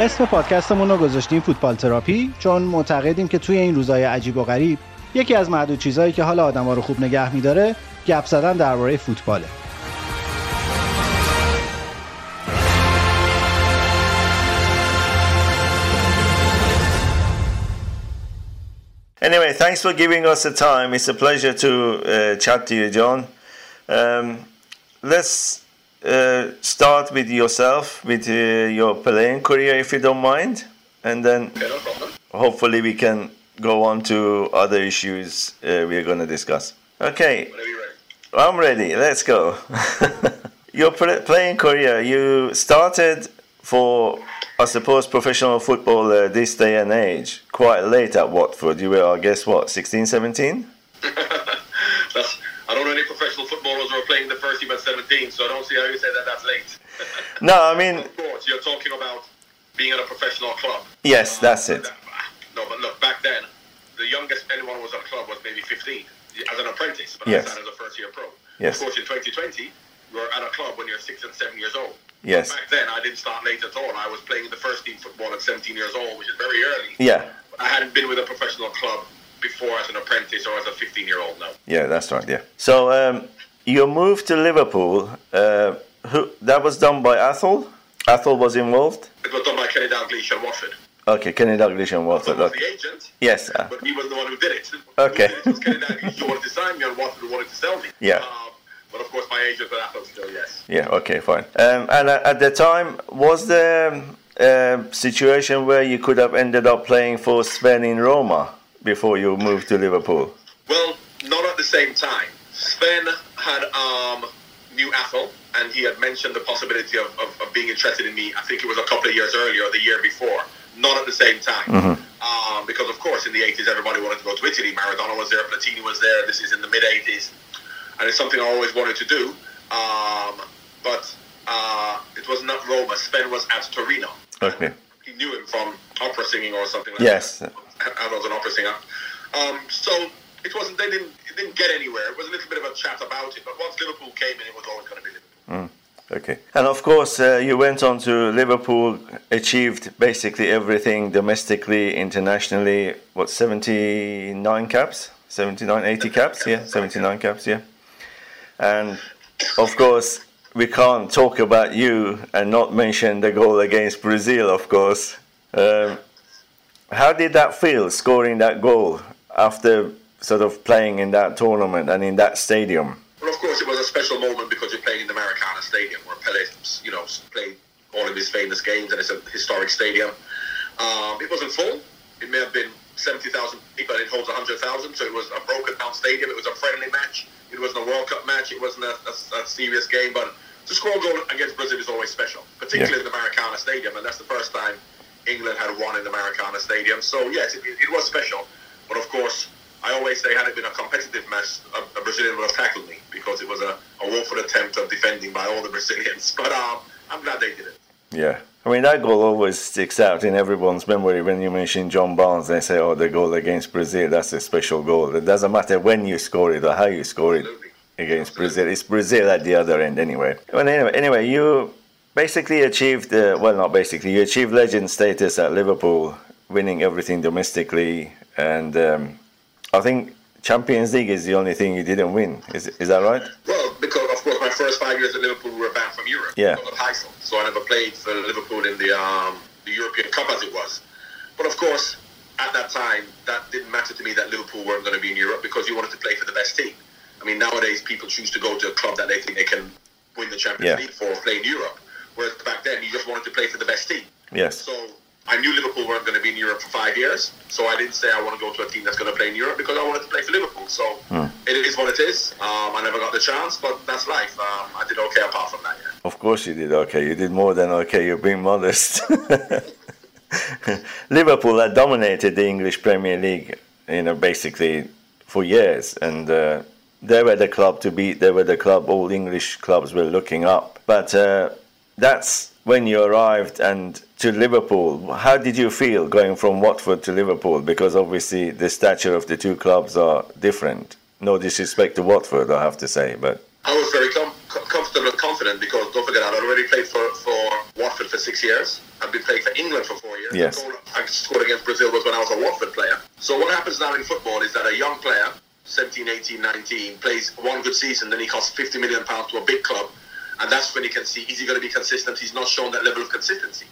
اسم پادکستمون رو گذاشتیم فوتبال تراپی چون معتقدیم که توی این روزهای عجیب و غریب یکی از معدود چیزهایی که حال آدما رو خوب نگه میداره گپ زدن درباره فوتباله Anyway, thanks for giving us the time. It's a pleasure to uh, chat to you, John. Um, let's uh, start with yourself, with uh, your playing career, if you don't mind, and then hopefully we can go on to other issues uh, we're going to discuss. Okay, I'm ready. Let's go. your playing career, you started for, I suppose, professional football uh, this day and age quite late at Watford. You were, I guess, what, 16, 17? I don't know any professional footballers who are playing the first team at 17, so I don't see how you say that that's late. no, I mean. Of course, you're talking about being at a professional club. Yes, uh, that's it. no, but look, back then, the youngest anyone was at a club was maybe 15 as an apprentice, but yes. as a first year pro. Yes. Of course, in 2020, you're at a club when you're six and seven years old. Yes. Back then, I didn't start late at all. I was playing in the first team football at 17 years old, which is very early. Yeah. I hadn't been with a professional club before as an apprentice or as a 15 year old now. Yeah, that's right. Yeah. So um, your move to Liverpool, uh, who, that was done by Athole? Athole was involved? It was done by Kenny Dalglish and Watford. Okay, Kenny Dalglish and Watford. was the agent. Yes. Uh, but he was the one who did it. Okay. Did it was Kenny Dalglish who wanted to sign me and Watford who wanted to sell me. Yeah. Um, but of course, my agent was Athole Still, yes. Yeah, okay, fine. Um, and at the time, was there a situation where you could have ended up playing for Sven in Roma? Before you moved to Liverpool? Well, not at the same time. Sven had um, knew Athole, and he had mentioned the possibility of, of, of, being interested in me. I think it was a couple of years earlier, the year before. Not at the same time, mm-hmm. um, because of course in the 80s everybody wanted to go to Italy. Maradona was there, Platini was there. This is in the mid 80s, and it's something I always wanted to do. Um, but uh, it was not Roma. Sven was at Torino. Okay. He knew him from opera singing or something like yes. that. Yes. I was an opera singer. Um, so it wasn't. They didn't. It didn't get anywhere. It was a little bit of a chat about it. But once Liverpool came in, it was always going to be Liverpool. Mm. Okay. And of course, uh, you went on to Liverpool, achieved basically everything domestically, internationally. What, 79 caps? 79, 80 caps? Yeah, 79 caps, yeah. And of course, we can't talk about you and not mention the goal against Brazil, of course. Um, how did that feel, scoring that goal after sort of playing in that tournament and in that stadium? Well, of course, it was a special moment because you're playing in the Maracana Stadium, where Pele, you know, played all of his famous games, and it's a historic stadium. Um, it wasn't full. It may have been 70,000 people. It holds 100,000, so it was a broken down stadium. It was a friendly match. It wasn't a World Cup match. It wasn't a, a, a serious game, but to score goal against Brazil is always special, particularly yeah. in the Maracana Stadium, and that's the first time England had won in the Maracana Stadium. So yes, it, it, was special. But of course, I always say had it been a competitive match, a, a Brazilian would have tackled me because it was a, a woeful attempt of defending by all the Brazilians. But um, I'm glad they did it. Yeah. I mean, that goal always sticks out in everyone's memory when you mention John Barnes. They say, oh, the goal against Brazil, that's a special goal. It doesn't matter when you score it or how you score it Absolutely. Against Brazil. It's Brazil at the other end anyway. Well, anyway, anyway you basically achieved, uh, well, not basically, you achieved legend status at Liverpool, winning everything domestically. And um, I think Champions League is the only thing you didn't win. Is, is that right? Well, because, of course, my first five years at Liverpool were banned from Europe. Yeah. At So I never played for Liverpool in the, um, the European Cup as it was. But, of course, at that time, that didn't matter to me that Liverpool weren't going to be in Europe because you wanted to play for the best team. I mean, nowadays people choose to go to a club that they think they can win the Champions Yeah. League for or play in Europe. Whereas back then, you just wanted to play for the best team. Yes. So I knew Liverpool weren't going to be in Europe for five years. So I didn't say I want to go to a team that's going to play in Europe because I wanted to play for Liverpool. So it is what it is. Um, I never got the chance, but that's life. Um, I did okay apart from that. Yeah. Of course you did okay. You did more than okay. You're being modest. Liverpool had dominated the English Premier League, you know, basically for years, and uh, they were the club to beat. They were the club all English clubs were looking up. But uh, that's when you arrived and to Liverpool. How did you feel going from Watford to Liverpool? Because obviously the stature of the two clubs are different. No disrespect to Watford, I have to say, but I was very com- com- comfortable and confident because don't forget I'd already played for, for Watford for six years. I've been playing for England for four years. Yes. I scored against Brazil was when I was a Watford player. So what happens now in football is that a young player, 17, 18, 19, plays one good season, then he costs 50 million pounds to a big club, and that's when he can see is he going to be consistent? He's not shown that level of consistency.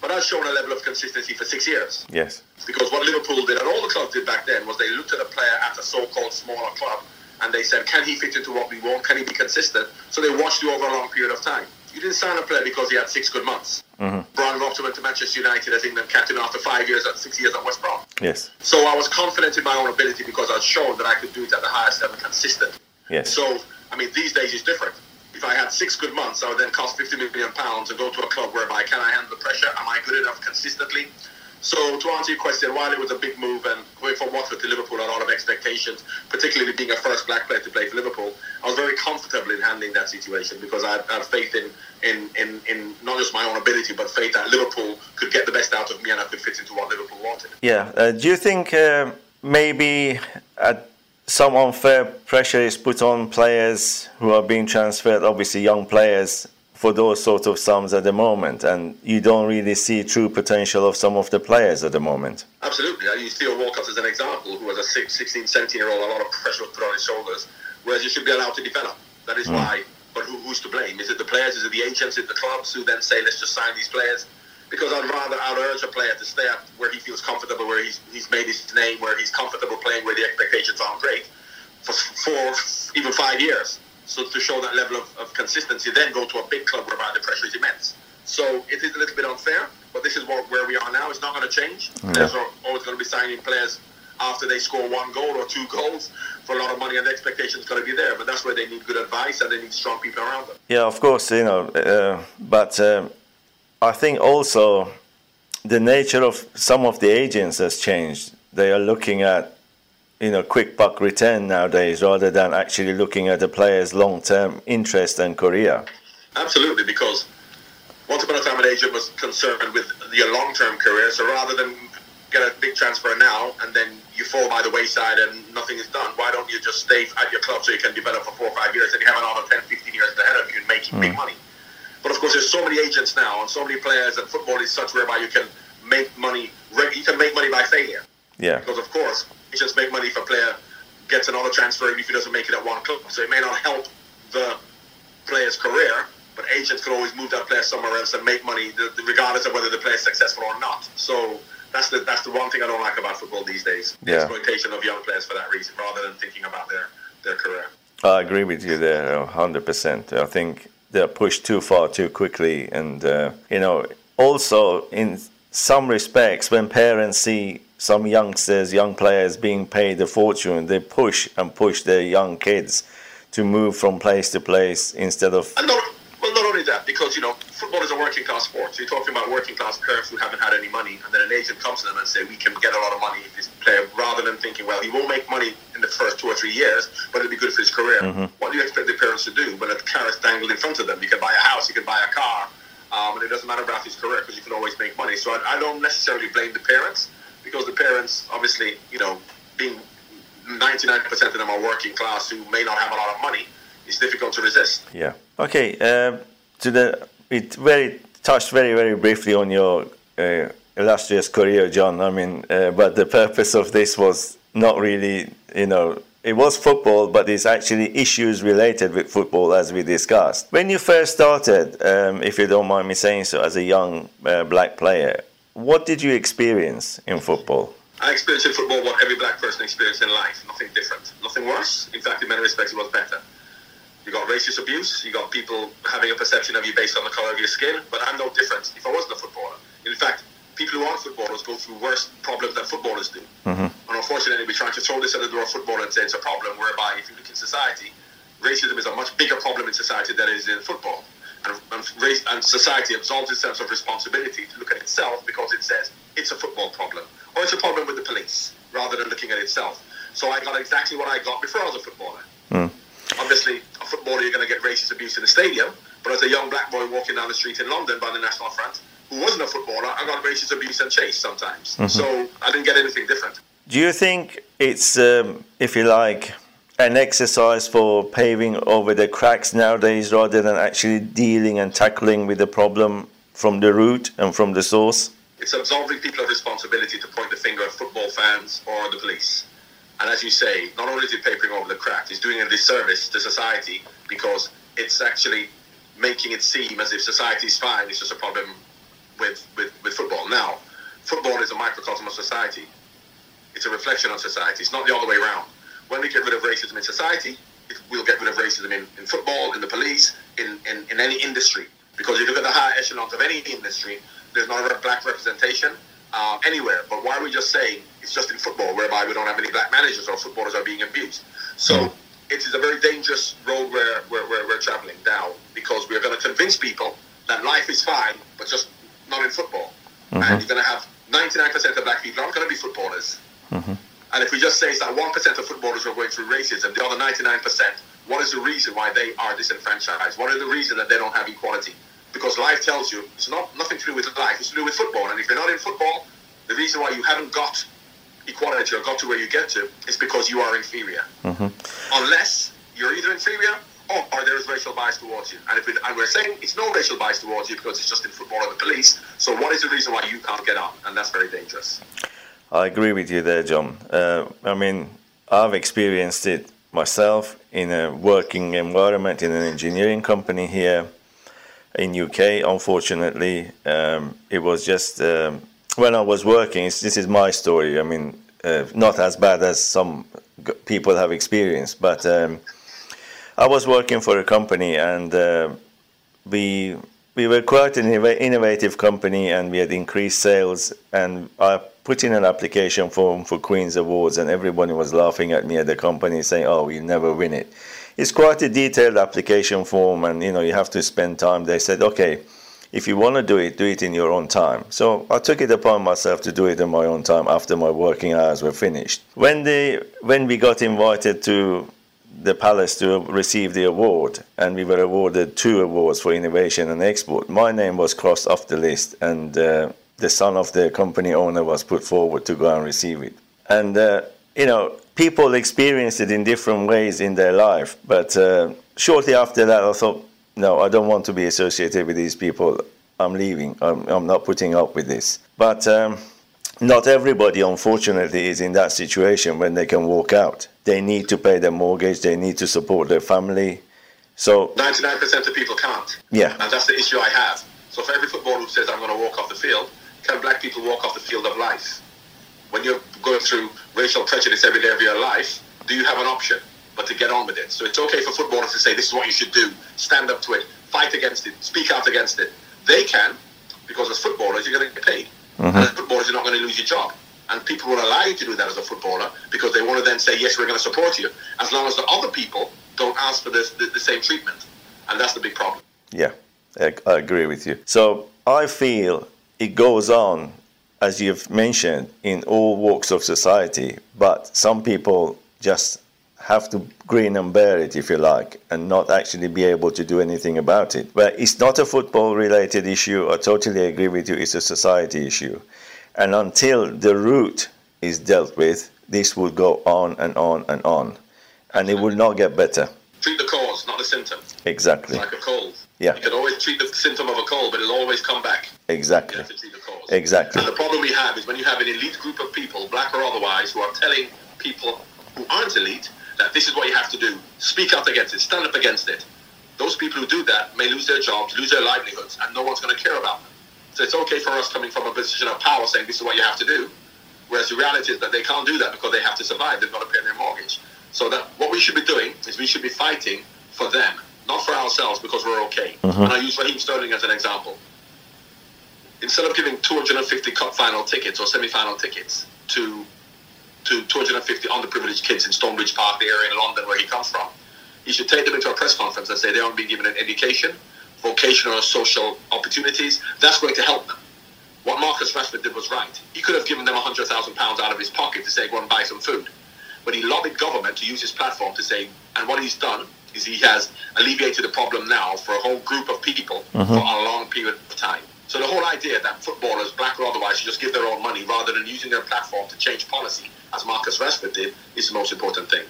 But I've shown a level of consistency for six years. yes, Because what Liverpool did, and all the clubs did back then, was they looked at a player at a so-called smaller club, and they said, can he fit into what we want? Can he be consistent? So they watched you over a long period of time. You didn't sign a player because he had six good months. Mm-hmm. Brian Robson went to Manchester United as England captain after five years, at six years at West Brom. yes, So I was confident in my own ability because I'd shown that I could do it at the highest level consistent. yes. So, I mean, these days it's different. If I had six good months, I would then cost 50 million pounds and go to a club whereby can I handle the pressure? Am I good enough consistently? So, to answer your question, while it was a big move and going from Watford to Liverpool, a lot of expectations, particularly being a first black player to play for Liverpool, I was very comfortable in handling that situation because I had, faith in, in, in, in not just my own ability, but faith that Liverpool could get the best out of me and I could fit into what Liverpool wanted. Yeah. Uh, do you think uh, maybe uh, some unfair pressure is put on players who are being transferred, obviously young players, for those sort of sums at the moment, and you don't really see true potential of some of the players at the moment? Absolutely. I use Theo Walcott as an example, who was a six, 16, 17 year old, a lot of pressure was put on his shoulders, whereas you should be allowed to develop. That is hmm. why. But who, who's to blame? Is it the players? Is it the agents? Is it the clubs who then say, let's just sign these players? Because I'd rather I'd urge a player to stay at where he feels comfortable, where he's, he's made his name, where he's comfortable playing, where the expectations aren't great, for four, even five years. So to show that level of, of consistency, then go to a big club where the pressure is immense. So it is a little bit unfair, but this is what, where we are now. It's not going to change. Players are always going to be signing players after they score one goal or two goals for a lot of money, and the expectation is going to be there. But that's where they need good advice and they need strong people around them. Yeah, of course, you know, uh, but um, I think also the nature of some of the agents has changed. They are looking at, you know, quick buck return nowadays rather than actually looking at the player's long-term interest and career. Absolutely, because once upon a time an agent was concerned with your long-term career. So rather than get a big transfer now and then you fall by the wayside and nothing is done, why don't you just stay at your club so you can develop for four or five years and you have another 10, 15 years ahead of you and making big hmm. money? But of course, there's so many agents now and so many players, and football is such whereby you can make money. You can make money by failure. Yeah, Because of course, agents make money if a player gets another transfer even if he doesn't make it at one club. So it may not help the player's career, but agents can always move that player somewhere else and make money, regardless of whether the player is successful or not. So that's the that's the one thing I don't like about football these days: the Yeah. exploitation of young players for that reason, rather than thinking about their their career. I agree with you there, hundred percent. I think they're pushed too far too quickly, and uh, you know, also in some respects, when parents see some youngsters, young players being paid a fortune, they push and push their young kids to move from place to place instead of And not, well, not only that, because you know, football is a working class sport. So you're talking about working class parents who haven't had any money, and then an agent comes to them and say, "We can get a lot of money if this player," rather than thinking, "Well, he won't make money in the first two or three years, but it'll be good for his career." What do you expect the parents to do when a carrot's dangled in front of them? You can buy a house, you can buy a car, um, and it doesn't matter about his career because you can always make money. So I, I don't necessarily blame the parents because the parents, obviously, you know, being 99% of them are working class who may not have a lot of money, it's difficult to resist. Yeah. Okay. Um, to the it very touched very very briefly on your uh, illustrious career, John. I mean, uh, but the purpose of this was not really, you know, it was football, but it's actually issues related with football, as we discussed. When you first started, um, if you don't mind me saying so, as a young uh, black player, what did you experience in football? I experienced in football what every black person experienced in life. Nothing different. Nothing worse. In fact, in many respects, it was better. You got racist abuse. You got people having a perception of you based on the color of your skin. But I'm no different if I wasn't a footballer. In fact, people who aren't footballers go through worse problems than footballers do. Mm-hmm. And unfortunately, we're trying to throw this at the door of football and say it's a problem, whereby if you look in society, racism is a much bigger problem in society than it is in football. And, and, race, and society absolves itself of responsibility to look at itself because it says it's a football problem or it's a problem with the police rather than looking at itself. So I got exactly what I got before I was a footballer. Mm. Obviously, a footballer, you're going to get racist abuse in the stadium, but as a young black boy walking down the street in London by the National Front, who wasn't a footballer, I got racist abuse and chased sometimes. Mm-hmm. So I didn't get anything different. Do you think it's, um, if you like, an exercise for paving over the cracks nowadays rather than actually dealing and tackling with the problem from the root and from the source? It's absolving people of responsibility to point the finger at football fans or the police. And as you say, not only is it papering over the cracks, it's doing a disservice to society because it's actually making it seem as if society is fine. It's just a problem with, with, with football. Now, football is a microcosm of society. It's a reflection on society. It's not the other way around. When we get rid of racism in society, we'll get rid of racism in, in football, in the police, in, in, in any industry. Because if you look at the higher echelons of any industry, there's not a black representation uh, anywhere. But why are we just saying it's just in football, whereby we don't have any black managers or footballers are being abused? So it is a very dangerous road where, where, where we're traveling now because we're going to convince people that life is fine, but just not in football. And you're going to have 99% of black people aren't going to be footballers. And if we just say it's that 1% of footballers who are going through racism, the other 99%, what is the reason why they are disenfranchised? What is the reason that they don't have equality? Because life tells you it's not nothing to do with life, it's to do with football. And if you're not in football, the reason why you haven't got equality or got to where you get to is because you are inferior. Mm-hmm. Unless you're either inferior or, or there is racial bias towards you. And, if we, and we're saying it's no racial bias towards you because it's just in football or the police. So what is the reason why you can't get on? And that's very dangerous. I agree with you there, John. Uh, I mean, I've experienced it myself in a working environment in an engineering company here in UK. Unfortunately, um, it was just um, when I was working. This is my story. I mean, uh, not as bad as some people have experienced, but um, I was working for a company and uh, we we were quite an innovative company and we had increased sales and I put in an application form for Queen's Awards and everybody was laughing at me at the company saying, oh, you'll never win it. It's quite a detailed application form and, you know, you have to spend time. They said, okay, if you want to do it, do it in your own time. So I took it upon myself to do it in my own time after my working hours were finished. When they, when we got invited to the palace to receive the award, and we were awarded two awards for innovation and export. My name was crossed off the list, and uh, the son of the company owner was put forward to go and receive it. And uh, you know, people experience it in different ways in their life. But uh, shortly after that, I thought, no, I don't want to be associated with these people. I'm leaving. I'm, I'm not putting up with this. But um, not everybody, unfortunately, is in that situation when they can walk out. They need to pay their mortgage, they need to support their family. So, 99% of people can't. yeah, And that's the issue I have. So for every footballer who says, I'm going to walk off the field, can black people walk off the field of life? When you're going through racial prejudice every day of your life, do you have an option but to get on with it? So it's okay for footballers to say, this is what you should do, stand up to it, fight against it, speak out against it. They can, because as footballers, you're going to get paid. Uh-huh. And as footballers, you're not going to lose your job. And people will allow you to do that as a footballer because they want to then say, yes, we're going to support you, as long as the other people don't ask for this, the, the same treatment. And that's the big problem. yeah, I, I agree with you. So, I feel it goes on, as you've mentioned, in all walks of society, but some people just have to grin and bear it, if you like, and not actually be able to do anything about it. But it's not a football related issue. I totally agree with you. It's a society issue. And until the root is dealt with, this will go on and on and on. And it will not get better. Treat the cause, not the symptom. Exactly. It's like a cold. Yeah. You can always treat the symptom of a cold, but it'll always come back. You Exactly. have to treat the cause. Exactly. And the problem we have is when you have an elite group of people, black or otherwise, who are telling people who aren't elite that this is what you have to do. Speak out against it. Stand up against it. Those people who do that may lose their jobs, lose their livelihoods, and no one's going to care about them. So it's okay for us coming from a position of power saying this is what you have to do, whereas the reality is that they can't do that because they have to survive. They've got to pay their mortgage. So that what we should be doing is we should be fighting for them, not for ourselves because we're okay. Mhm. And I use Raheem Sterling as an example. Instead of giving 250 cup final tickets or semi-final tickets to to 250 underprivileged kids in Stonebridge Park, the area in London where he comes from, he should take them into a press conference and say they aren't being given an education, vocational or social opportunities. That's going to help them. What Marcus Rashford did was right. He could have given them £100,000 out of his pocket to say, go and buy some food. But he lobbied government to use his platform to say, and what he's done is he has alleviated the problem now for a whole group of people for a long period of time. So the whole idea that footballers, black or otherwise, should just give their own money rather than using their platform to change policy, as Marcus Rashford did, is the most important thing.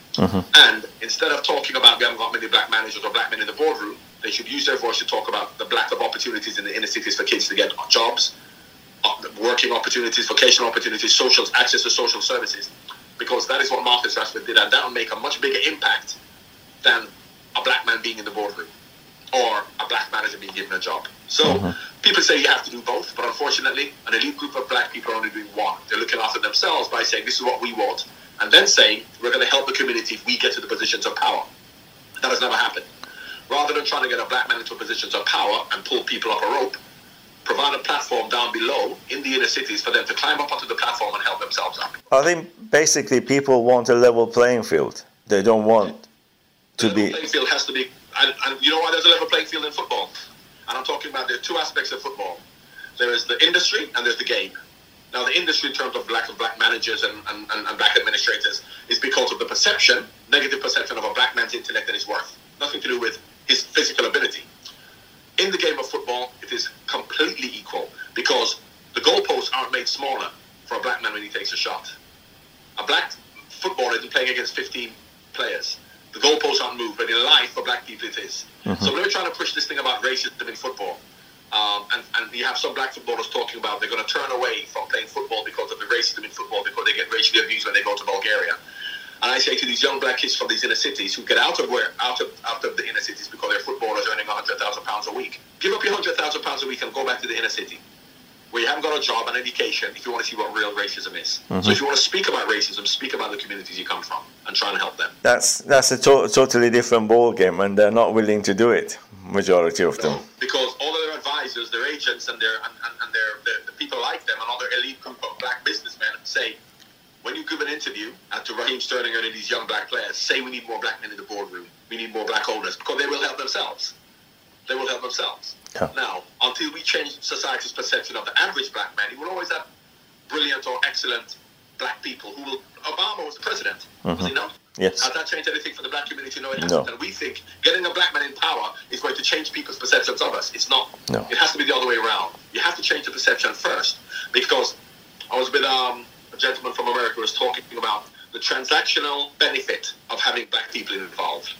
And instead of talking about we haven't got many black managers or black men in the boardroom, they should use their voice to talk about the lack of opportunities in the inner cities for kids to get jobs, uh, working opportunities, vocational opportunities, social access to social services, because that is what Marcus Rashford did, and that will make a much bigger impact than a black man being in the boardroom or a black manager being given a job. So uh-huh. people say you have to do both, but unfortunately, an elite group of black people are only doing one. They're looking after themselves by saying this is what we want, and then saying we're going to help the community if we get to the positions of power. That has never happened. Rather than trying to get a black man into positions of power and pull people up a rope, provide a platform down below in the inner cities for them to climb up onto the platform and help themselves up. I think basically people want a level playing field. They don't want to the be. playing field has to be, and, and you know why there's a level playing field in football? And I'm talking about there are two aspects of football. There is the industry and there's the game. Now, the industry, in terms of lack of black managers and, and, and, black administrators, is because of the perception, negative perception of a black man's intellect and his worth. Nothing to do with his physical ability. In the game of football, it is completely equal because the goalposts aren't made smaller for a black man when he takes a shot. A black footballer isn't playing against 15 players. The goalposts aren't moved, but in life, for black people, it is. So we're trying to push this thing about racism in football. Um, and, and you have some black footballers talking about they're going to turn away from playing football because of the racism in football, because they get racially abused when they go to Bulgaria. And I say to these young black kids from these inner cities who get out of where out of out of the inner cities because they're footballers earning hundred thousand pounds a week, give up your hundred thousand pounds a week and go back to the inner city where you haven't got a job and education if you want to see what real racism is. So mm-hmm. if you want to speak about racism, speak about the communities you come from and try and help them. That's that's a to- totally different ball game, and they're not willing to do it. Majority of them. because all of their advisors, their agents, and their and, and, and their, their the people like them, and other elite black businessmen say, when you give an interview to Raheem Sterling or any of these young black players, say we need more black men in the boardroom, we need more black owners, because they will help themselves. They will help themselves. Yeah. Now, until we change society's perception of the average black man, you will always have brilliant or excellent black people who will. Obama was the president, was he not? Yes. Has that changed anything for the black community? No, it hasn't. And we think getting a black man in power is going to change people's perceptions of us. It's not. No. It has to be the other way around. You have to change the perception first. Because I was with um, a gentleman from America who was talking about the transactional benefit of having black people involved.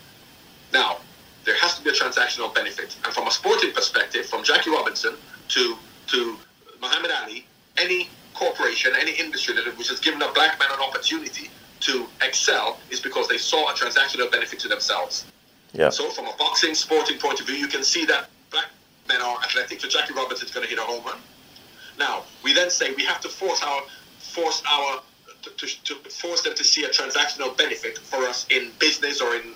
Now, there has to be a transactional benefit. And from a sporting perspective, from Jackie Robinson to to Muhammad Ali, any corporation, any industry that which has given a black man an opportunity to excel is because they saw a transactional benefit to themselves. Yeah. So, from a boxing, sporting point of view, you can see that black men are athletic. So, Jackie Robinson's going to hit a home run. Now, we then say we have to force our force our to, to, to force them to see a transactional benefit for us in business or in, in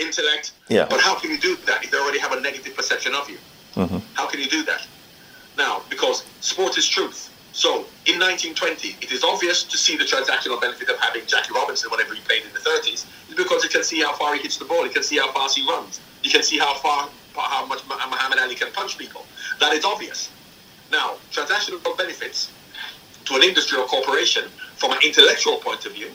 intellect. Yeah. But how can you do that if they already have a negative perception of you? Mm-hmm. How can you do that? Now, because sport is truth. So in 1920, it is obvious to see the transactional benefit of having Jackie Robinson whenever he played in the 30s, is because you can see how far he hits the ball, you can see how fast he runs, you can see how far, how much Muhammad Ali can punch people. That is obvious. Now, transactional benefits to an industry or corporation from an intellectual point of view,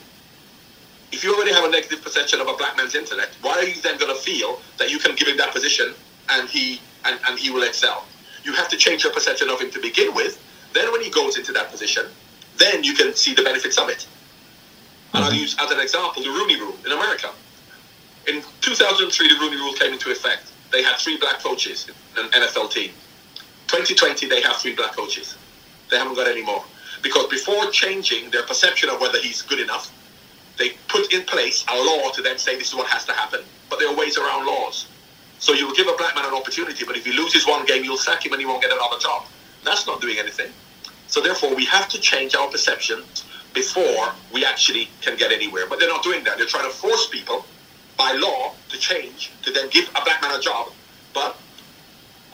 if you already have a negative perception of a black man's intellect, why are you then going to feel that you can give him that position and he and, and he will excel? You have to change your perception of him to begin with. Then, when he goes into that position, then you can see the benefits of it. And I'll mm-hmm. use as an example the Rooney Rule in America. In 2003, the Rooney Rule came into effect. They had three black coaches in an NFL team. 2020, they have three black coaches. They haven't got any more. Because before changing their perception of whether he's good enough, they put in place a law to then say this is what has to happen. But there are ways around laws. So you'll give a black man an opportunity, but if he loses one game, you'll sack him and he won't get another job. That's not doing anything. So therefore, we have to change our perception before we actually can get anywhere. But they're not doing that. They're trying to force people by law to change to then give a black man a job. But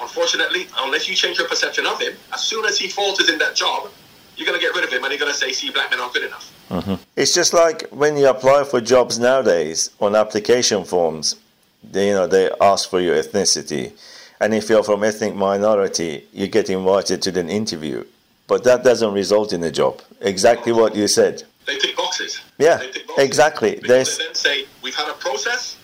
unfortunately, unless you change your perception of him, as soon as he falters in that job, you're going to get rid of him and you're going to say, see, black men aren't good enough. Mm-hmm. It's just like when you apply for jobs nowadays on application forms, they, you know, they ask for your ethnicity. And if you're from ethnic minority, you get invited to an interview. But that doesn't result in a job. Exactly what you said. They tick boxes. Yeah, tick boxes. exactly. They then say, we've had a process,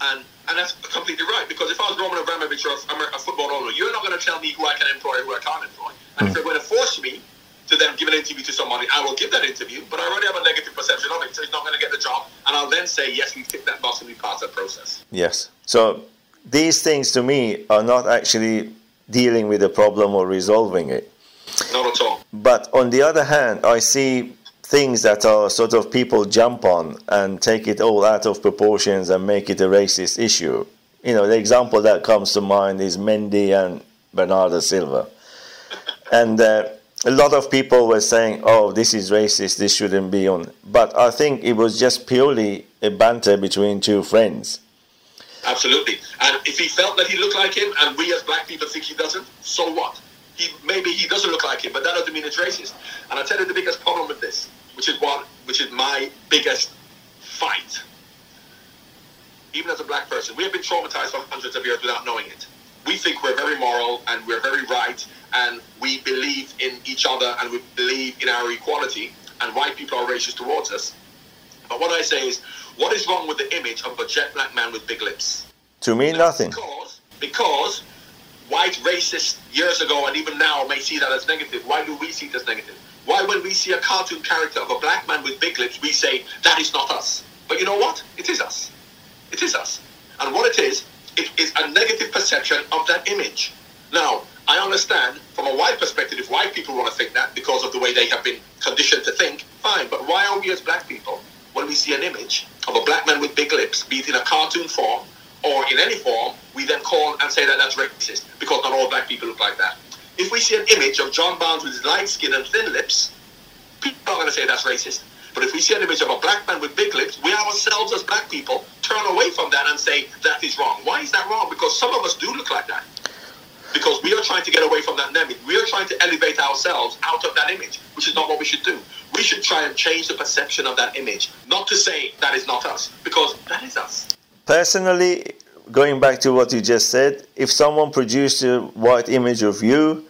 and and that's completely right. Because if I was Roman Abramovich or a, a football owner, you're not going to tell me who I can employ and who I can't employ. And mm. if they're going to force me to then give an interview to somebody, I will give that interview, but I already have a negative perception of it, so he's not going to get the job. And I'll then say, yes, we ticked that box and we passed that process. Yes. So these things to me are not actually dealing with the problem or resolving it. Not at all. But on the other hand, I see things that are sort of people jump on and take it all out of proportions and make it a racist issue. You know, the example that comes to mind is Mendy and Bernardo Silva. and uh, a lot of people were saying, oh, this is racist, this shouldn't be on. But I think it was just purely a banter between two friends. Absolutely. And if he felt that he looked like him and we as black people think he doesn't, so what? He maybe he doesn't look like him, but that doesn't mean it's racist. And I tell you the biggest problem with this, which is what which is my biggest fight. Even as a black person, we have been traumatized for hundreds of years without knowing it. We think we're very moral and we're very right and we believe in each other and we believe in our equality and white people are racist towards us. But what I say is, what is wrong with the image of a jet black man with big lips? To me, nothing. Because, because white racists years ago and even now may see that as negative. Why do we see it as negative? Why, when we see a cartoon character of a black man with big lips, we say, that is not us. But you know what? It is us. It is us. And what it is, it is a negative perception of that image. Now, I understand from a white perspective, if white people want to think that because of the way they have been conditioned to think, fine. But why are we as black people, when we see an image of a black man with big lips, be it in a cartoon form or in any form, we then call and say that that's racist because not all black people look like that. If we see an image of John Barnes with his light skin and thin lips, people are going to say that's racist. But if we see an image of a black man with big lips, we ourselves as black people turn away from that and say that is wrong. Why is that wrong? Because some of us do look like that because we are trying to get away from that image. We are trying to elevate ourselves out of that image, which is not what we should do. We should try and change the perception of that image, not to say that is not us, because that is us. Personally, going back to what you just said, if someone produced a white image of you,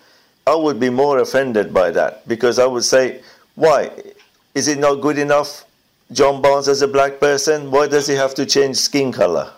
I would be more offended by that because I would say, why? Is it not good enough, John Barnes, as a black person? Why does he have to change skin color?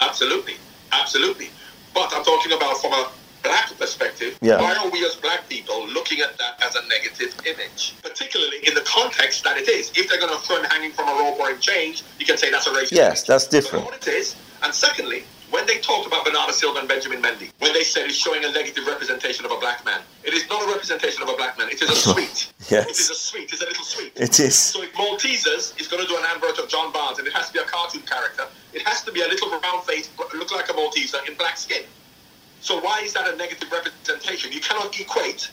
Absolutely, absolutely. But I'm talking about from a black perspective, yeah. why are we as black people looking at that as a negative image? Particularly in the context that it is. If they're going to throw him hanging from a rope or him change, you can say that's a racist. Yes, image. that's different. But what it is, and secondly, when they talked about Bernardo Silva and Benjamin Mendy, when they said it's showing a negative representation of a black man, it is not a representation of a black man. It is a sweet. yes. It is a sweet. It's a little sweet. It is. So if Maltesers is going to do an advert of John Barnes and it has to be a cartoon character, it has to be a little round face, look like a Malteser in black skin. So why is that a negative representation? You cannot equate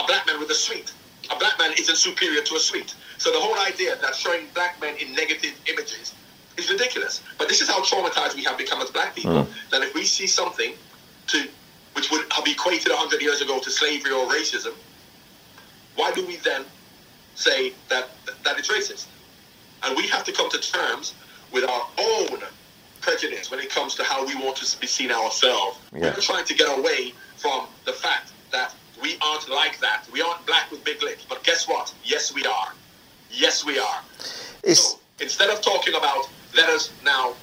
a black man with a sweet. A black man isn't superior to a sweet. So the whole idea that showing black men in negative images is ridiculous. But this is how traumatized we have become as black people. Mm. That if we see something to which would have equated 100 years ago to slavery or racism, why do we then say that that it's racist? And we have to come to terms with our own prejudice when it comes to how we want to be seen ourselves. Yeah. We're trying to get away from the fact that we aren't like that. We aren't black with big lips. But guess what? Yes, we are. Yes, we are. It's... So instead of talking about let us now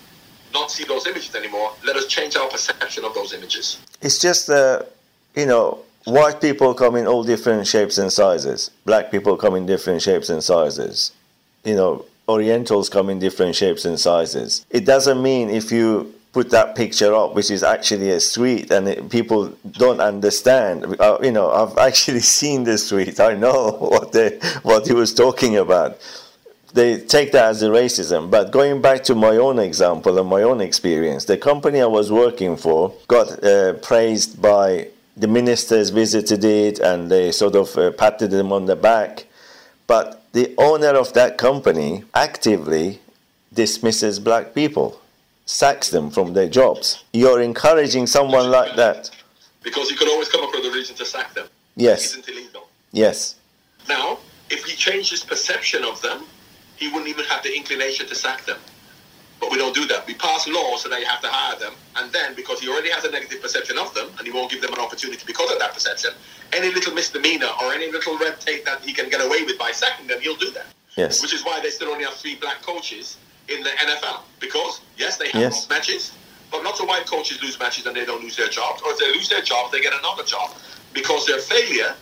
not see those images anymore, let us change our perception of those images. It's just, uh, you know, white people come in all different shapes and sizes. Black people come in different shapes and sizes. You know, Orientals come in different shapes and sizes. It doesn't mean if you put that picture up, which is actually a sweet, and it, people don't understand. Uh, you know, I've actually seen the sweet. I know what they what he was talking about. They take that as a racism. But going back to my own example and my own experience, the company I was working for got uh, praised by the ministers visited it, and they sort of uh, patted them on the back. But the owner of that company actively dismisses black people. sacks them from their jobs. You're encouraging someone like that. Because you could always come up with a reason to sack them. Yes. Isn't illegal. Yes. Now, if he changed his perception of them, he wouldn't even have the inclination to sack them. But we don't do that. We pass laws so that you have to hire them, and then because he already has a negative perception of them, and he won't give them an opportunity because of that perception, any little misdemeanor or any little red tape that he can get away with by sacking them, he'll do that. Yes. Which is why they still only have three black coaches in the NFL. Because yes, they have Yes. lost matches, but lots of white coaches lose matches and they don't lose their jobs. Or if they lose their jobs, they get another job because their failure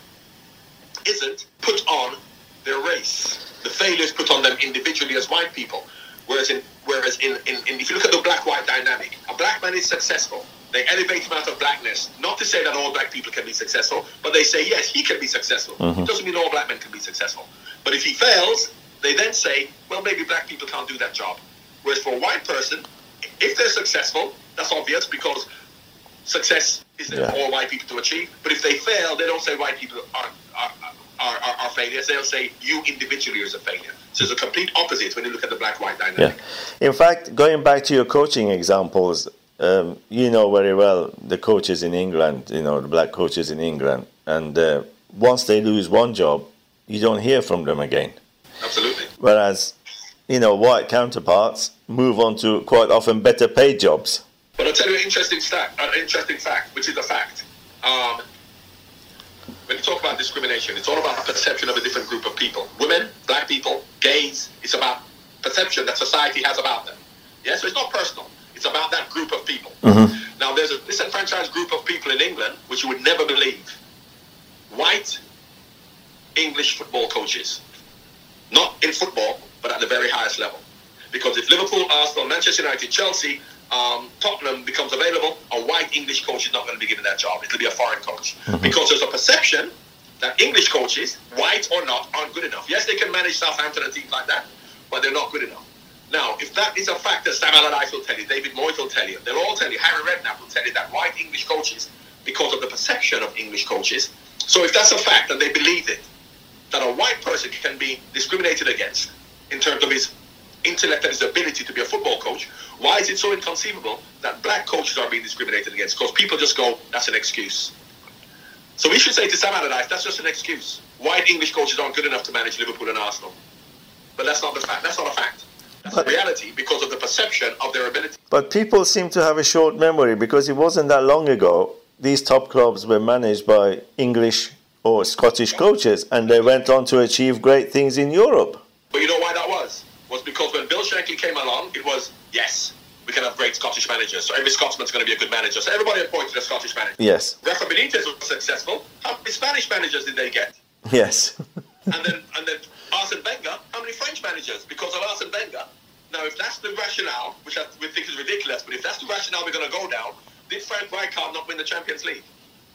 isn't put on their race. The failure is put on them individually as white people. Whereas in whereas in, in, in if you look at the black white dynamic, a black man is successful. They elevate him out of blackness. Not to say that all black people can be successful, but they say yes, he can be successful. It mm-hmm. doesn't mean all black men can be successful. But if he fails, they then say, well, maybe black people can't do that job. Whereas for a white person, if they're successful, that's obvious because success is there for Yeah. all white people to achieve. But if they fail, they don't say white people are are, are, are, are failures. They'll say you individually is a failure. So it's a complete opposite when you look at the black-white dynamic. Yeah. dynamic. In fact, going back to your coaching examples, um, you know very well the coaches in England, you know, the black coaches in England. And uh, once they lose one job, you don't hear from them again. Absolutely. Whereas, you know, white counterparts move on to quite often better paid jobs. But I'll tell you an interesting stat, an interesting fact, which is a fact. Um, when you talk about discrimination, it's all about the perception of a different group of people. Women, black people, gays, it's about perception that society has about them. Yeah, so it's not personal. It's about that group of people. Mm-hmm. Now, there's a disenfranchised group of people in England, which you would never believe. White English football coaches. Not in football, but at the very highest level. Because if Liverpool, Arsenal, Manchester United, Chelsea, um, Tottenham becomes available, a white English coach is not going to be given that job. It'll be a foreign coach. Because there's a perception that English coaches, white or not, aren't good enough. Yes, they can manage Southampton and teams like that, but they're not good enough. Now, if that is a fact that Sam Allardyce will tell you, David Moyes will tell you, they'll all tell you, Harry Redknapp will tell you that white English coaches, because of the perception of English coaches, so if that's a fact and they believe it, that a white person can be discriminated against in terms of his intellect and his ability to be a football coach, why is it so inconceivable that black coaches are being discriminated against? Because people just go, that's an excuse. So we should say to Sam Allardyce, that's just an excuse. White English coaches aren't good enough to manage Liverpool and Arsenal. But that's not the fact. That's not a fact. That's a reality because of the perception of their ability. But people seem to have a short memory because it wasn't that long ago these top clubs were managed by English or Scottish coaches and they went on to achieve great things in Europe. But you know why that was? Because when Bill Shankly came along, it was, yes, we can have great Scottish managers. So every Scotsman's going to be a good manager. So everybody appointed a Scottish manager. Yes, Rafa Benitez was successful. How many Spanish managers did they get? yes. And then, and then Arsene Wenger, how many French managers? Because of Arsene Wenger. Now, if that's the rationale, which I, we think is ridiculous, but if that's the rationale we're going to go down, did Frank Rijkaard not win the Champions League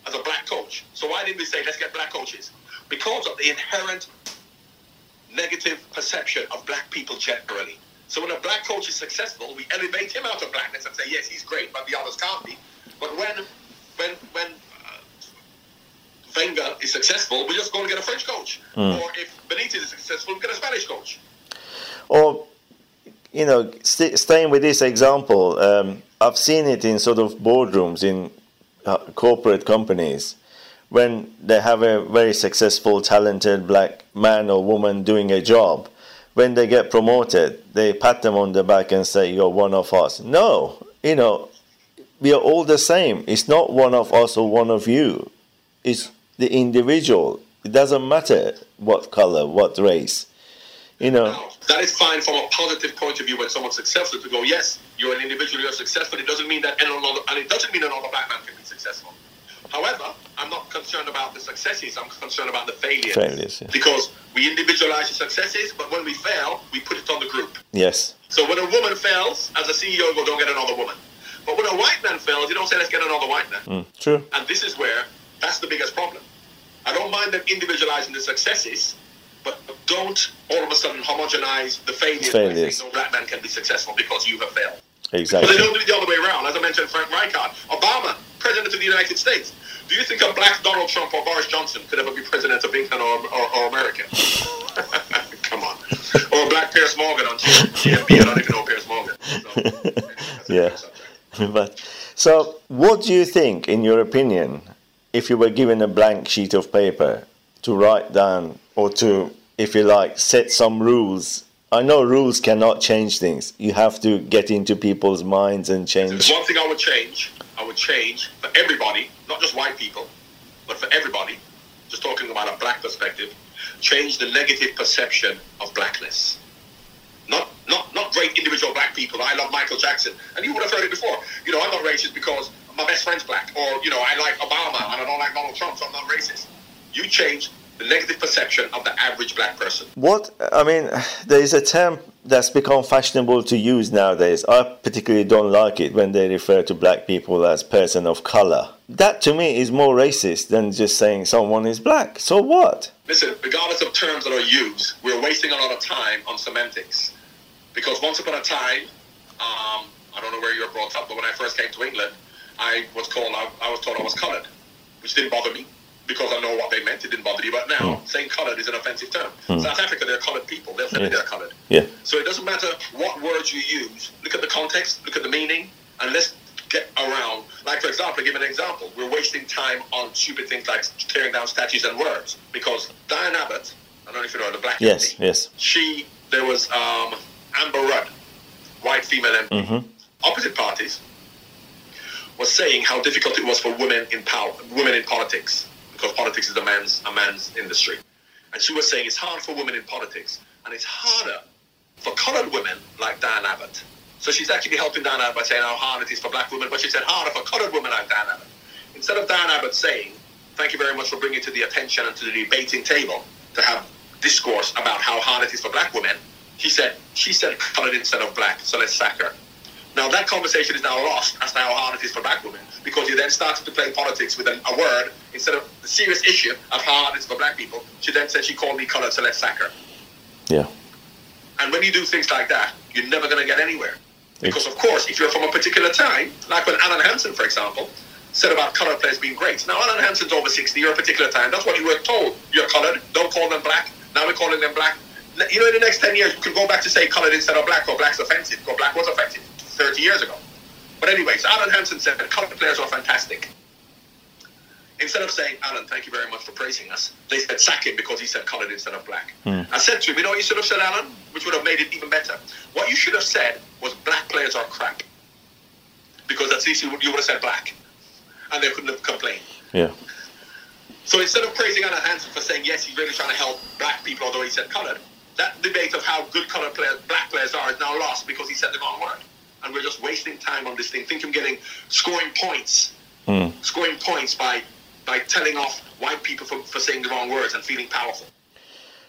as a black coach? So why didn't we say let's get black coaches? Because of the inherent negative perception of black people generally. So when a black coach is successful, we elevate him out of blackness and say, yes, he's great, but the others can't be. But when when when uh, Wenger is successful, we just go and get a French coach. Or if Benitez is successful, we get a Spanish coach. Or, you know, st- staying with this example, um, I've seen it in sort of boardrooms in uh, corporate companies when they have a very successful, talented black man or woman doing a job. When they get promoted, they pat them on the back and say, You're one of us. No, you know, we are all the same. It's not one of us or one of you. It's the individual. It doesn't matter what color, what race. You know, Now, that is fine from a positive point of view when someone's successful to go, yes, you're an individual, you're successful. It doesn't mean that another, and it doesn't mean another black man can be successful. However, I'm not concerned about the successes. I'm concerned about the failures. Failures, yeah. Because we individualize the successes, but when we fail, we put it on the group. yes, So when a woman fails, as a CEO, go, don't get another woman. But when a white man fails, you don't say, let's get another white man. mm, true. And this is where that's the biggest problem. I don't mind them individualizing the successes, but don't all of a sudden homogenize the failures. Failures. No black man can be successful because you have failed. Exactly. But they don't do it the other way around. As I mentioned, Frank Rijkaard, Obama, president of the United States. Do you think a black Donald Trump or Boris Johnson could ever be president of England or, or, or America? Come on. Or a black Piers Morgan on GMB. I don't even know Piers Morgan. So, yeah. but so, what do you think, in your opinion, if you were given a blank sheet of paper to write down or to, if you like, set some rules? I know rules cannot change things. You have to get into people's minds and change. There's one thing I would change. I would change for everybody, not just white people, but for everybody. Just talking about a black perspective, change the negative perception of blackness. Not not not great individual black people. I love Michael Jackson, and you would have heard it before. You know, I'm not racist because my best friend's black, or you know, I like Obama and I don't like Donald Trump, so I'm not racist. You change the negative perception of the average black person. What I mean, there is a term that's become fashionable to use nowadays. I particularly don't like it when they refer to black people as person of color. That to me is more racist than just saying someone is black. So what? Listen, regardless of terms that are used, we're wasting a lot of time on semantics. Because once upon a time, um, I don't know where you were brought up, but when I first came to England, I was called, I, I was told I was coloured, which didn't bother me because I know what they meant. It didn't bother you. But now, mm. saying coloured is an offensive term. Mm. South Africa, they're coloured people. They'll say yes. they're coloured. Yeah. So it doesn't matter what words you use. Look at the context, look at the meaning, and let's get around. Like, for example, give an example. We're wasting time on stupid things like tearing down statues and words because Diane Abbott, I don't know if you know the black Yes, MP, yes. She, there was um, Amber Rudd, white female MP, mm-hmm. opposite parties, was saying how difficult it was for women in power, women in politics, because politics is a man's a man's industry. And she was saying it's hard for women in politics, and it's harder for coloured women like Diane Abbott. So she's actually helping Diane Abbott by saying how hard it is for black women, but she said harder for coloured women like Diane Abbott. Instead of Diane Abbott saying, thank you very much for bringing to the attention and to the debating table to have discourse about how hard it is for black women, she said, she said coloured instead of black, so let's sack her. Now that conversation is now lost as to how hard it is for black women because you then started to play politics with a, a word instead of the serious issue of how hard it is for black people. She then said she called me coloured, so let's sack her. Yeah. And when you do things like that, you're never going to get anywhere. Because of course, if you're from a particular time, like when Alan Hansen, for example, said about coloured players being great. Now Alan Hansen's over 60, you're a particular time. That's what you were told. You're coloured. Don't call them black. Now we're calling them black you know, in the next 10 years, you could go back to say coloured instead of black, or black's offensive, or black was offensive 30 years ago. But anyway, so Alan Hansen said coloured players are fantastic. Instead of saying, Alan, thank you very much for praising us, they said sack him because he said coloured instead of black. Mm. I said to him, you know what you should have said, Alan? Which would have made it even better. What you should have said was black players are crap. Because at least you would, you would have said black. And they couldn't have complained. Yeah. So instead of praising Alan Hansen for saying, yes, he's really trying to help black people, although he said coloured, that debate of how good coloured players, black players are is now lost because he said the wrong word. And we're just wasting time on this thing. Think I'm getting scoring points, mm. scoring points by by telling off white people for, for saying the wrong words and feeling powerful.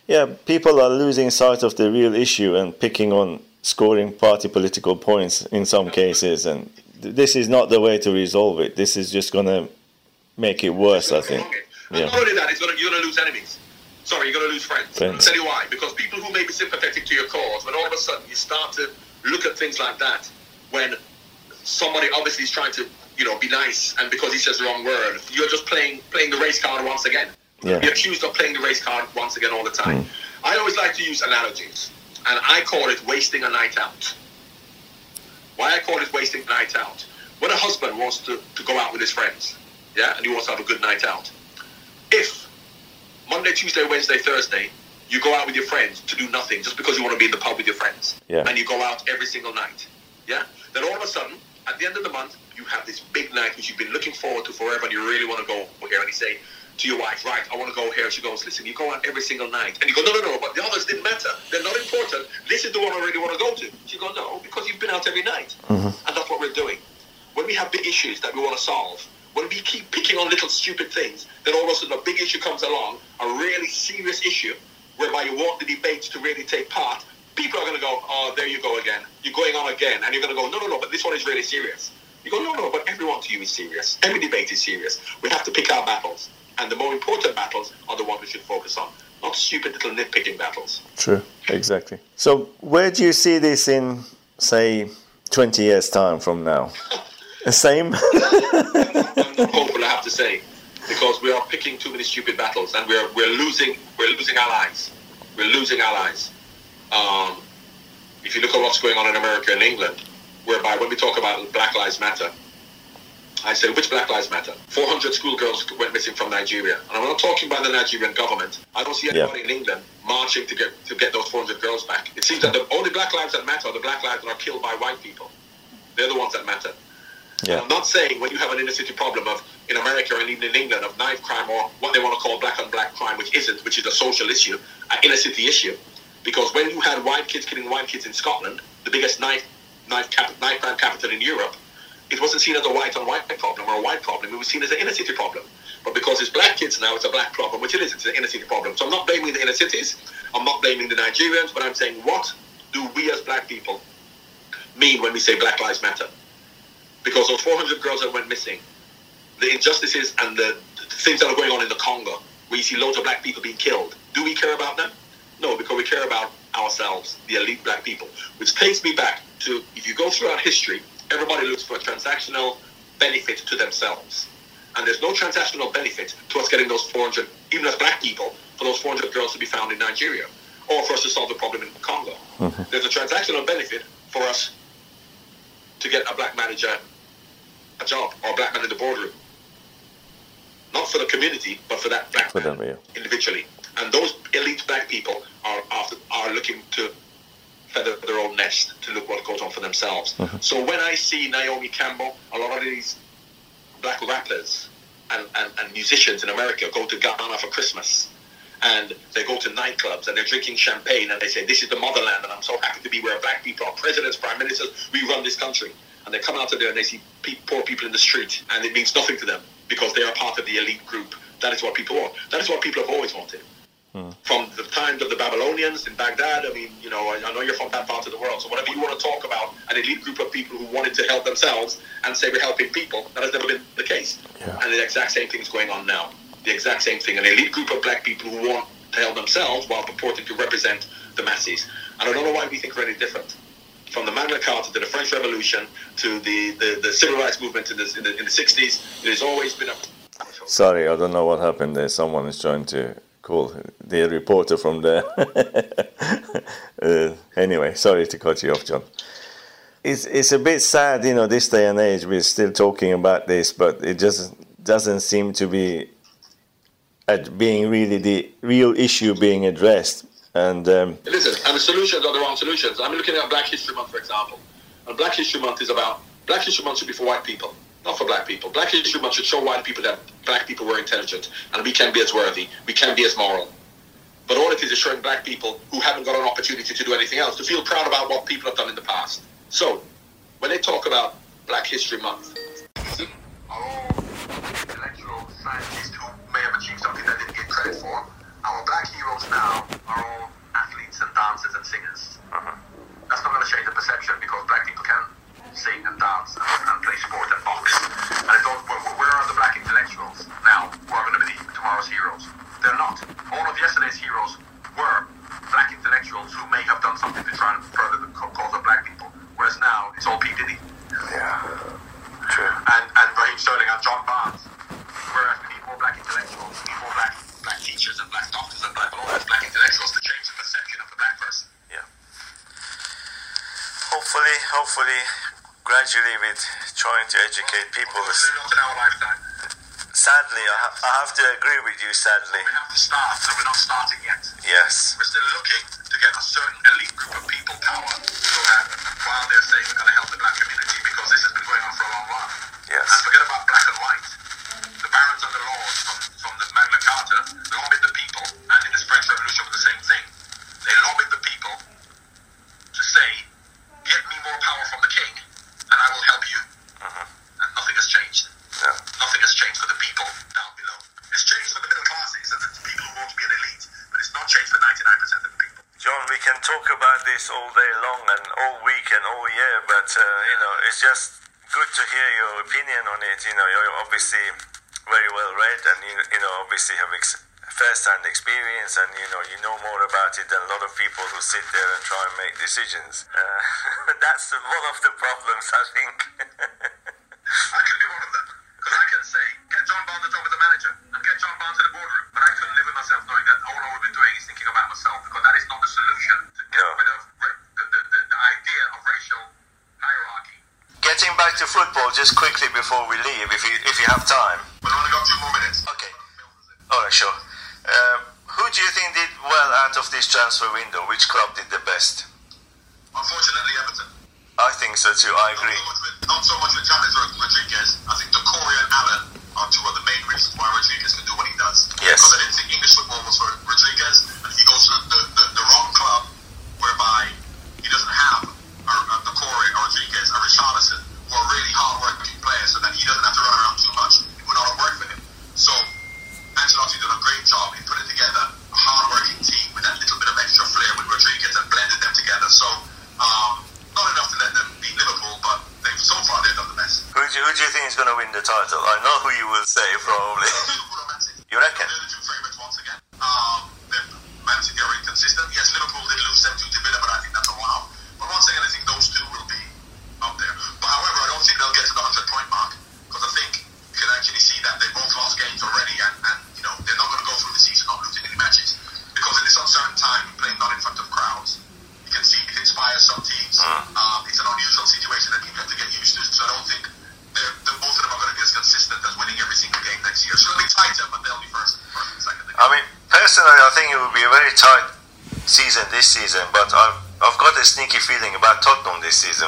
Yeah, people are losing sight of the real issue and picking on scoring party political points in some cases. And this is not the way to resolve it. This is just going to make it worse, I think. And yeah. not only that, it's gonna, you're going to lose enemies. Sorry, you're going to lose friends. friends. I'll tell you why. Because people who may be sympathetic to your cause, when all of a sudden you start to look at things like that, when somebody obviously is trying to, you know, be nice, and because he says the wrong word, you're just playing playing the race card once again. Yeah. You're accused of playing the race card once again all the time. Mm. I always like to use analogies, and I call it wasting a night out. Why I call it wasting a night out? When a husband wants to, to go out with his friends, yeah, and he wants to have a good night out, if Monday, Tuesday, Wednesday, Thursday, you go out with your friends to do nothing just because you want to be in the pub with your friends, yeah. and you go out every single night, yeah, then all of a sudden, at the end of the month, you have this big night which you've been looking forward to forever, and you really want to go here, and you say to your wife, right, I want to go here. She goes, listen, you go out every single night. And you go, no, no, no, but the others didn't matter. They're not important. This is the one I really want to go to. She goes, no, because you've been out every night. Mm-hmm. And that's what we're doing. When we have big issues that we want to solve, when we keep picking on little stupid things, then all of a sudden a big issue comes along, a really serious issue, whereby you want the debates to really take part, people are going to go, oh, there you go again. You're going on again. And you're going to go, no, no, no, but this one is really serious. You go, no, no, but everyone to you is serious. Every debate is serious. We have to pick our battles. And the more important battles are the ones we should focus on, not stupid little nitpicking battles. True, exactly. So where do you see this in, say, 20 years' time from now? The same? I'm not hopeful, I have to say, because we are picking too many stupid battles, and we're we're losing we're losing allies. We're losing allies. Um, if you look at what's going on in America and England, whereby when we talk about Black Lives Matter, I say, which Black Lives Matter? 400 schoolgirls went missing from Nigeria. And I'm not talking about the Nigerian government. I don't see anybody yeah. in England marching to get to get those 400 girls back. It seems that the only black lives that matter are the black lives that are killed by white people. They're the ones that matter. Yeah. I'm not saying when you have an inner city problem of in America and even in England of knife crime or what they want to call black on black crime, which isn't, which is a social issue, an inner city issue. Because when you had white kids killing white kids in Scotland, the biggest knife knife, cap, knife crime capital in Europe, it wasn't seen as a white on white problem or a white problem. It was seen as an inner city problem. But because it's black kids now, it's a black problem, which it is. It's an inner city problem. So I'm not blaming the inner cities. I'm not blaming the Nigerians, but I'm saying what do we as black people mean when we say Black Lives Matter? Because those 400 girls that went missing, the injustices and the, the things that are going on in the Congo, where you see loads of black people being killed, do we care about them? No, because we care about ourselves, the elite black people. Which takes me back to if you go throughout history, everybody looks for a transactional benefit to themselves. And there's no transactional benefit to us getting those 400, even as black people, for those 400 girls to be found in Nigeria or for us to solve the problem in Congo. Mm-hmm. There's a transactional benefit for us to get a black manager a job or a black man in the boardroom. Not for the community, but for that black for man them, yeah. individually. And those elite black people are after, are looking to feather their own nest to look what goes on for themselves. Mm-hmm. So when I see Naomi Campbell, a lot of these black rappers and, and, and musicians in America go to Ghana for Christmas and they go to nightclubs and they're drinking champagne and they say, This is the motherland and I'm so happy to be where black people are presidents, prime ministers, we run this country. And they come out of there and they see poor people in the street and it means nothing to them because they are part of the elite group. That is what people want. That is what people have always wanted. Hmm. From the times of the Babylonians in Baghdad, I mean, you know, I, I, know you're from that part of the world. So whatever you want to talk about, an elite group of people who wanted to help themselves and say we're helping people, that has never been the case. Yeah. And the exact same thing is going on now. The exact same thing. An elite group of black people who want to help themselves while purporting to represent the masses. And I don't know why we think we're any different. From the Magna Carta to the French Revolution to the, the, the civil rights movement in the, in the, in the 60s, there's always been a Sorry, I don't know what happened there. Someone is trying to Cool. The reporter from there. uh, anyway, sorry to cut you off, John. It's it's a bit sad, you know, this day and age we're still talking about this, but it just doesn't seem to be at being really the real issue being addressed. And um, listen, and the solutions are the wrong solutions. I'm looking at Black History Month, for example, and Black History Month is about Black History Month should be for white people not for black people. Black History Month should show white people that black people were intelligent and we can be as worthy, we can be as moral. But all it is is showing black people who haven't got an opportunity to do anything else to feel proud about what people have done in the past. So, when they talk about Black History Month, are all intellectual scientists who may have achieved something that didn't get credit for. Our black heroes now are all athletes and dancers and singers. Uh-huh. That's not going to change the perception because black people can sing and dance and, and play sport and box. And I thought, well, where are the black intellectuals now who are going to be the, tomorrow's heroes? They're not. All of yesterday's heroes were black intellectuals who may have done something to try and further the cause of black people. Whereas now, it's all P. Diddy. Yeah, true. And, and Raheem Sterling and John Barnes. Whereas we need more black intellectuals, we need more black, black teachers and black doctors and black lawyers, black intellectuals to change the perception of the black person. Yeah. Hopefully, hopefully, gradually with trying to educate people. Sadly, I, ha- I have to agree with you, sadly. We have to start, so we're not starting yet. Yes. We're still looking to get a certain elite group of people power so that while they're saying we're going to obviously very well read, and you, you know, obviously have ex- first-hand experience and you know you know more about it than a lot of people who sit there and try and make decisions. Uh, that's one of the problems, I think. I could be one of them because I can say, get John Barnes the job as a manager and get John Barnes to the boardroom, but I couldn't live with myself knowing that all I would be doing is thinking about myself because that is not the solution to get no. rid of the, the, the, the idea of racial hierarchy just quickly before we leave, if you if you have time. We've only got two more minutes. Okay. All right, sure. Um, who do you think did well out of this transfer window? Which club did the best? Unfortunately, Everton. I think so too. I agree. Not so much with, not so much with James Rodriguez. I think Doucouré and Allan are two of the main reasons why Rodriguez can do what he does. Yes. Because I didn't think English football was for Rodriguez, and he goes to the, the, the wrong club, whereby he doesn't have a, a Doucouré or Rodriguez or Richarlison, who are really hard-working players, so that he doesn't have to run around too much. It would not work for him. So Ancelotti did a great job in putting together a hard-working team with that little bit of extra flair with Rodriguez and blended them together. So um, not enough to let them beat Liverpool, but they've so far they've done the best. Who do, who do you think is going to win the title? I know who you will say probably. Liverpool or Man City. You reckon? They're the two favourites once again. Um, they've- Man City are inconsistent. Yes, Liverpool did lose 7 to Villa, but I think that's a one-off. But once again, I think those two will be up there. But however, I don't think they'll get to the 100-point mark because I think you can actually see that they both lost games already, and, and you know they're not going to go through the season not losing any matches because in this uncertain time, playing not in front of crowds, you can see it inspires some teams. Um, it's an unusual situation that people have to get used to. So I don't think this season, but I've, I've got a sneaky feeling about Tottenham this season.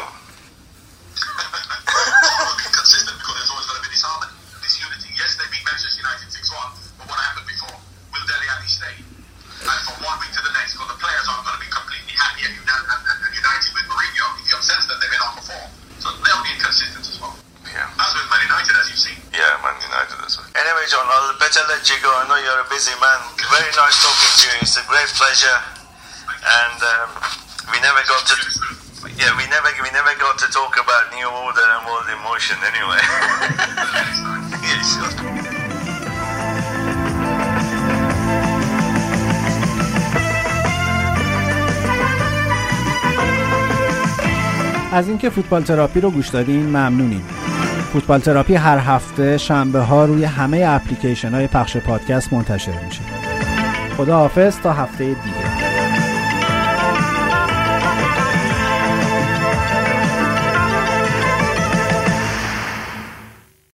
از اینکه فوتبال تراپی رو گوش دادین ممنونیم. فوتبال تراپی هر هفته شنبه ها روی همه اپلیکیشن های پخش پادکست منتشر میشه. خدا حافظ تا هفته دیگه.